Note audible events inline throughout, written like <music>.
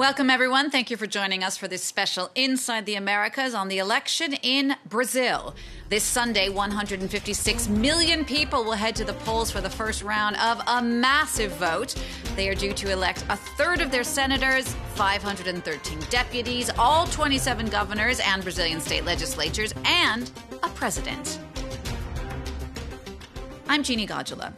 Welcome, everyone. Thank you for joining us for this special Inside the Americas on the election in Brazil. This Sunday, 156 million people will head to the polls for the first round of a massive vote. They are due to elect a third of their senators, 513 deputies, all 27 governors and Brazilian state legislatures, and a president. I'm Genie Godula.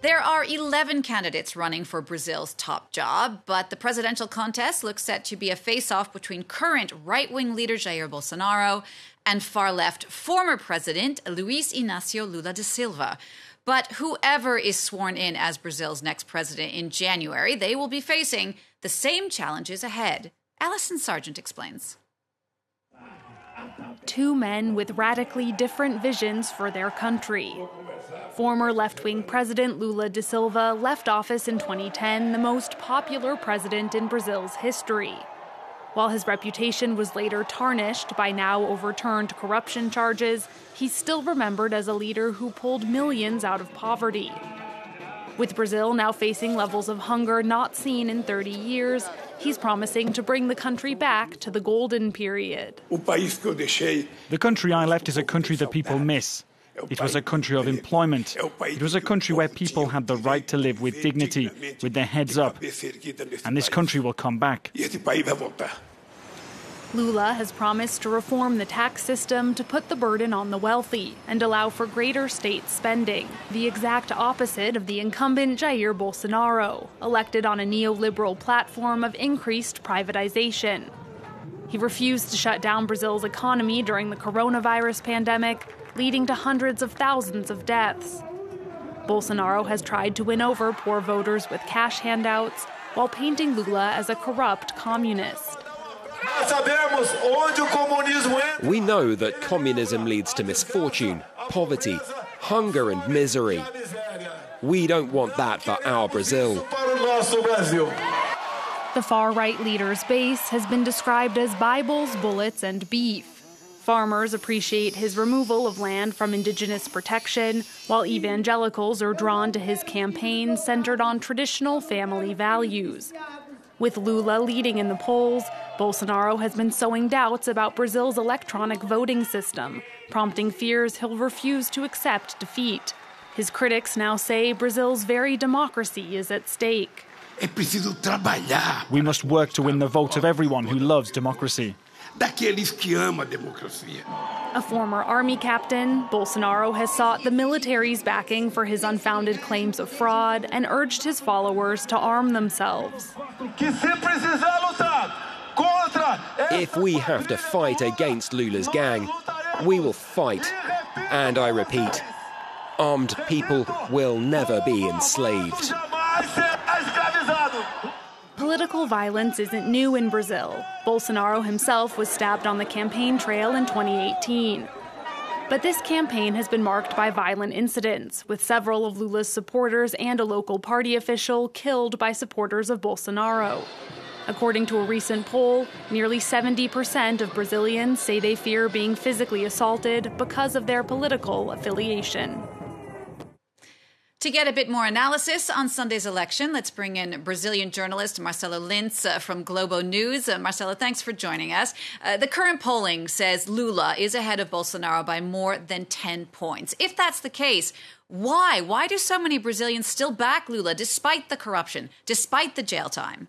There are 11 candidates running for Brazil's top job, but the presidential contest looks set to be a face off between current right wing leader Jair Bolsonaro and far left former president Luiz Inácio Lula da Silva. But whoever is sworn in as Brazil's next president in January, they will be facing the same challenges ahead. Allison Sargent explains. Two men with radically different visions for their country. Former left wing President Lula da Silva left office in 2010, the most popular president in Brazil's history. While his reputation was later tarnished by now overturned corruption charges, he's still remembered as a leader who pulled millions out of poverty. With Brazil now facing levels of hunger not seen in 30 years, he's promising to bring the country back to the golden period. The country I left is a country that people miss. It was a country of employment. It was a country where people had the right to live with dignity, with their heads up. And this country will come back. Lula has promised to reform the tax system to put the burden on the wealthy and allow for greater state spending, the exact opposite of the incumbent Jair Bolsonaro, elected on a neoliberal platform of increased privatization. He refused to shut down Brazil's economy during the coronavirus pandemic leading to hundreds of thousands of deaths. Bolsonaro has tried to win over poor voters with cash handouts while painting Lula as a corrupt communist. We know that communism leads to misfortune, poverty, hunger, and misery. We don't want that for our Brazil. The far right leader's base has been described as Bibles, bullets, and beef. Farmers appreciate his removal of land from indigenous protection, while evangelicals are drawn to his campaign centered on traditional family values. With Lula leading in the polls, Bolsonaro has been sowing doubts about Brazil's electronic voting system, prompting fears he'll refuse to accept defeat. His critics now say Brazil's very democracy is at stake. We must work to win the vote of everyone who loves democracy daqueles que amam a democracia. A former army captain, Bolsonaro has sought the military's backing for his unfounded claims of fraud and urged his followers to arm themselves. If we have to fight against Lula's gang, we will fight. And I repeat, armed people will never be enslaved. Political violence isn't new in Brazil. Bolsonaro himself was stabbed on the campaign trail in 2018. But this campaign has been marked by violent incidents, with several of Lula's supporters and a local party official killed by supporters of Bolsonaro. According to a recent poll, nearly 70% of Brazilians say they fear being physically assaulted because of their political affiliation. To get a bit more analysis on Sunday's election, let's bring in Brazilian journalist Marcelo Lins uh, from Globo News. Uh, Marcelo, thanks for joining us. Uh, the current polling says Lula is ahead of Bolsonaro by more than 10 points. If that's the case, why? Why do so many Brazilians still back Lula despite the corruption, despite the jail time?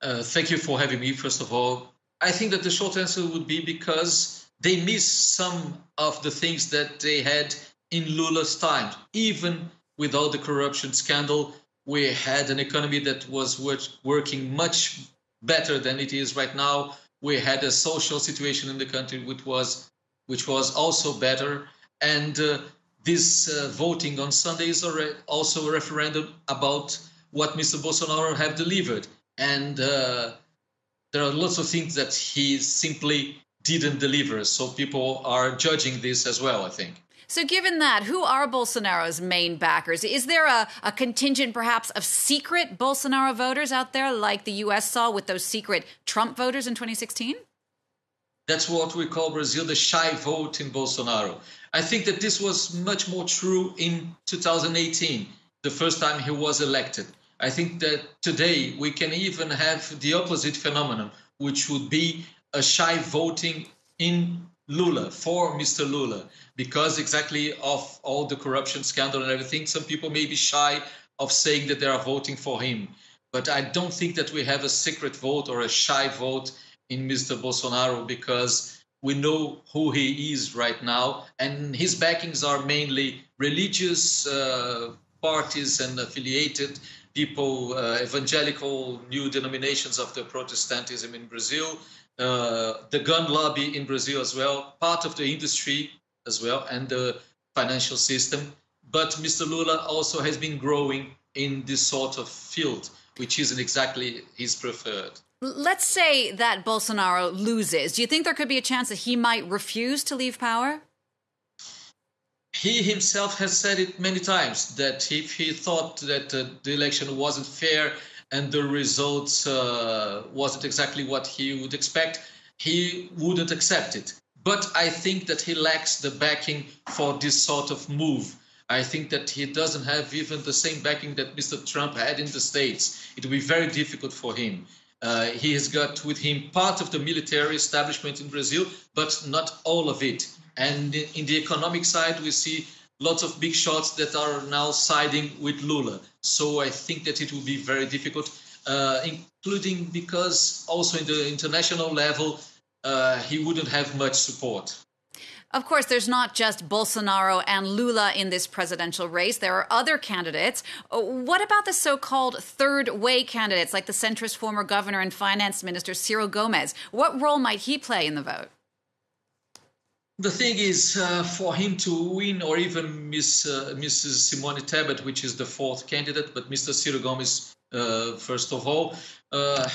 Uh, thank you for having me, first of all. I think that the short answer would be because they miss some of the things that they had in Lula's time. Even with all the corruption scandal, we had an economy that was working much better than it is right now. We had a social situation in the country which was which was also better, and uh, this uh, voting on Sunday is also a referendum about what Mr. Bolsonaro have delivered, and uh, there are lots of things that he simply didn't deliver. So people are judging this as well. I think. So, given that, who are Bolsonaro's main backers? Is there a, a, contingent, perhaps, of secret Bolsonaro voters out there, like the U.S. saw with those secret Trump voters in 2016? That's what we call Brazil the shy vote in Bolsonaro. I think that this was much more true in 2018, the first time he was elected. I think that today we can even have the opposite phenomenon, which would be a shy voting in Lula for Mr. Lula because exactly of all the corruption scandal and everything. Some people may be shy of saying that they are voting for him, but I don't think that we have a secret vote or a shy vote in Mr. Bolsonaro because we know who he is right now, and his backings are mainly religious uh, parties and affiliated people, uh, evangelical new denominations of the Protestantism in Brazil, the gun lobby in Brazil as well, part of the industry as well, and the financial system. But Mr. Lula also has been growing in this sort of field, which isn't exactly his preferred. Let's say that Bolsonaro loses. Do you think there could be a chance that he might refuse to leave power? He himself has said it many times that if he thought that uh, the election wasn't fair and the results uh, wasn't exactly what he would expect, he wouldn't accept it. But I think that he lacks the backing for this sort of move. I think that he doesn't have even the same backing that Mr. Trump had in the States. It will be very difficult for him. Uh, he has got with him part of the military establishment in Brazil, but not all of it. And in the economic side, we see lots of big shots that are now siding with Lula. So I think that it will be very difficult, uh, including because also in the international level, uh, he wouldn't have much support. Of course, there's not just Bolsonaro and Lula in this presidential race. There are other candidates. Uh, what about the so called third way candidates, like the centrist former governor and finance minister Ciro Gomes? What role might he play in the vote? The thing is, uh, for him to win, or even Miss, uh, Mrs. Simone Tebet, which is the fourth candidate, but Mr. Ciro Gomes, uh, first of all, uh,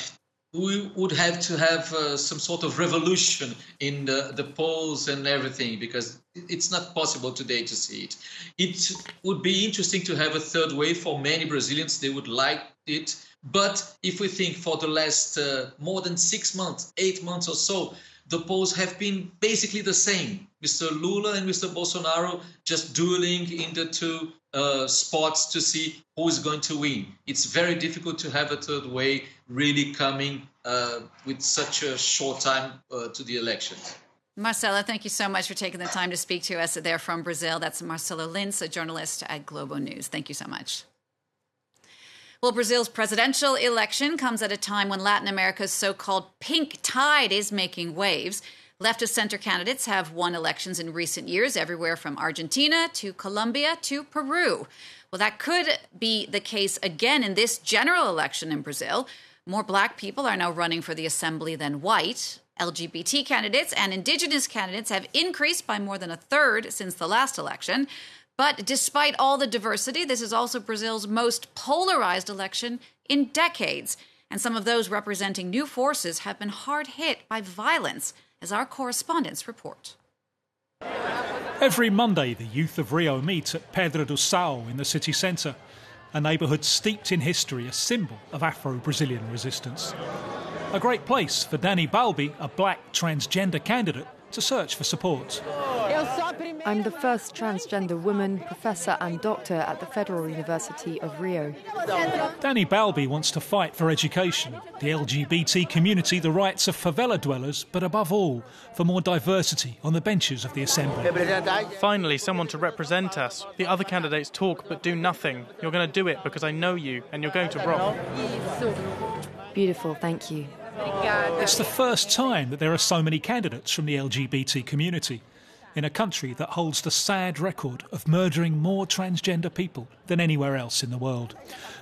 we would have to have uh, some sort of revolution in the, the polls and everything because it's not possible today to see it. It would be interesting to have a third way for many Brazilians. They would like it. But if we think for the last uh, more than six months, eight months or so, the polls have been basically the same. Mr. Lula and Mr. Bolsonaro just dueling in the two uh, spots to see who is going to win. It's very difficult to have a third way really coming uh, with such a short time uh, to the elections. Marcelo, thank you so much for taking the time to speak to us there from Brazil. That's Marcelo Lins, a journalist at Globo News. Thank you so much. Well, Brazil's presidential election comes at a time when Latin America's so called pink tide is making waves. Leftist center candidates have won elections in recent years, everywhere from Argentina to Colombia to Peru. Well, that could be the case again in this general election in Brazil. More black people are now running for the assembly than white. LGBT candidates and indigenous candidates have increased by more than a third since the last election. But despite all the diversity, this is also Brazil's most polarized election in decades. And some of those representing new forces have been hard hit by violence, as our correspondents report. Every Monday, the youth of Rio meet at Pedra do Sal in the city centre, a neighbourhood steeped in history, a symbol of Afro Brazilian resistance. A great place for Dani Balbi, a black transgender candidate, to search for support. I'm the first transgender woman, professor, and doctor at the Federal University of Rio. Dani Balbi wants to fight for education, the LGBT community, the rights of favela dwellers, but above all, for more diversity on the benches of the Assembly. Finally, someone to represent us. The other candidates talk but do nothing. You're going to do it because I know you, and you're going to rock. Beautiful, thank you. It's the first time that there are so many candidates from the LGBT community in a country that holds the sad record of murdering more transgender people than anywhere else in the world.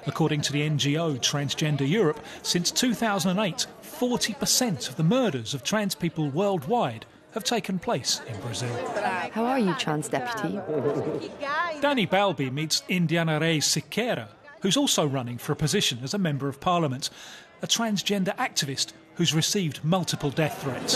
According to the NGO Transgender Europe, since 2008, 40% of the murders of trans people worldwide have taken place in Brazil. How are you, trans deputy? <laughs> Dani Balbi meets Indiana Reis Siqueira, who's also running for a position as a Member of Parliament, a transgender activist who's received multiple death threats.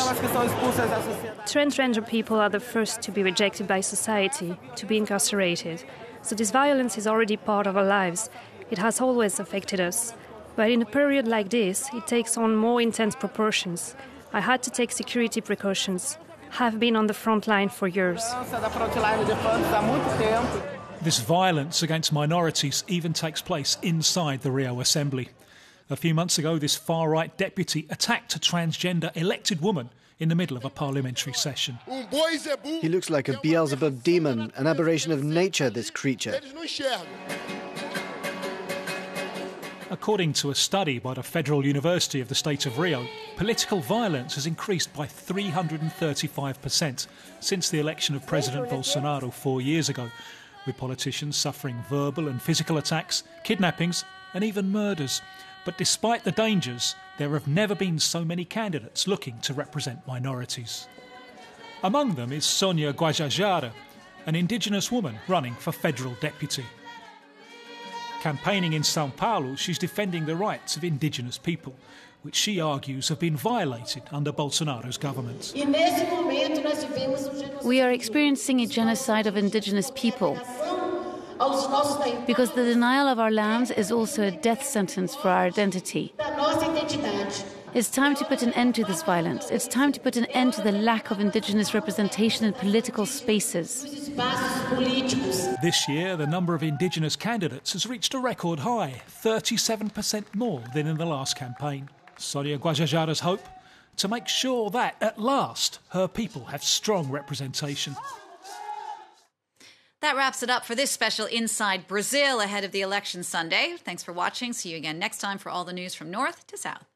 Transgender people are the first to be rejected by society, to be incarcerated. So this violence is already part of our lives. It has always affected us. But in a period like this, it takes on more intense proportions. I had to take security precautions. Have been on the front line for years. This violence against minorities even takes place inside the Rio Assembly. A few months ago, this far right deputy attacked a transgender elected woman in the middle of a parliamentary session. He looks like a Beelzebub demon, an aberration of nature, this creature. According to a study by the Federal University of the State of Rio, political violence has increased by 335% since the election of President Bolsonaro four years ago, with politicians suffering verbal and physical attacks, kidnappings, and even murders. But despite the dangers, there have never been so many candidates looking to represent minorities. Among them is Sonia Guajajara, an indigenous woman running for federal deputy. Campaigning in Sao Paulo, she's defending the rights of indigenous people, which she argues have been violated under Bolsonaro's government. We are experiencing a genocide of indigenous people. Because the denial of our lands is also a death sentence for our identity. It's time to put an end to this violence. It's time to put an end to the lack of indigenous representation in political spaces. This year, the number of indigenous candidates has reached a record high 37% more than in the last campaign. Sonia Guajajara's hope? To make sure that, at last, her people have strong representation. That wraps it up for this special Inside Brazil ahead of the election Sunday. Thanks for watching. See you again next time for all the news from north to south.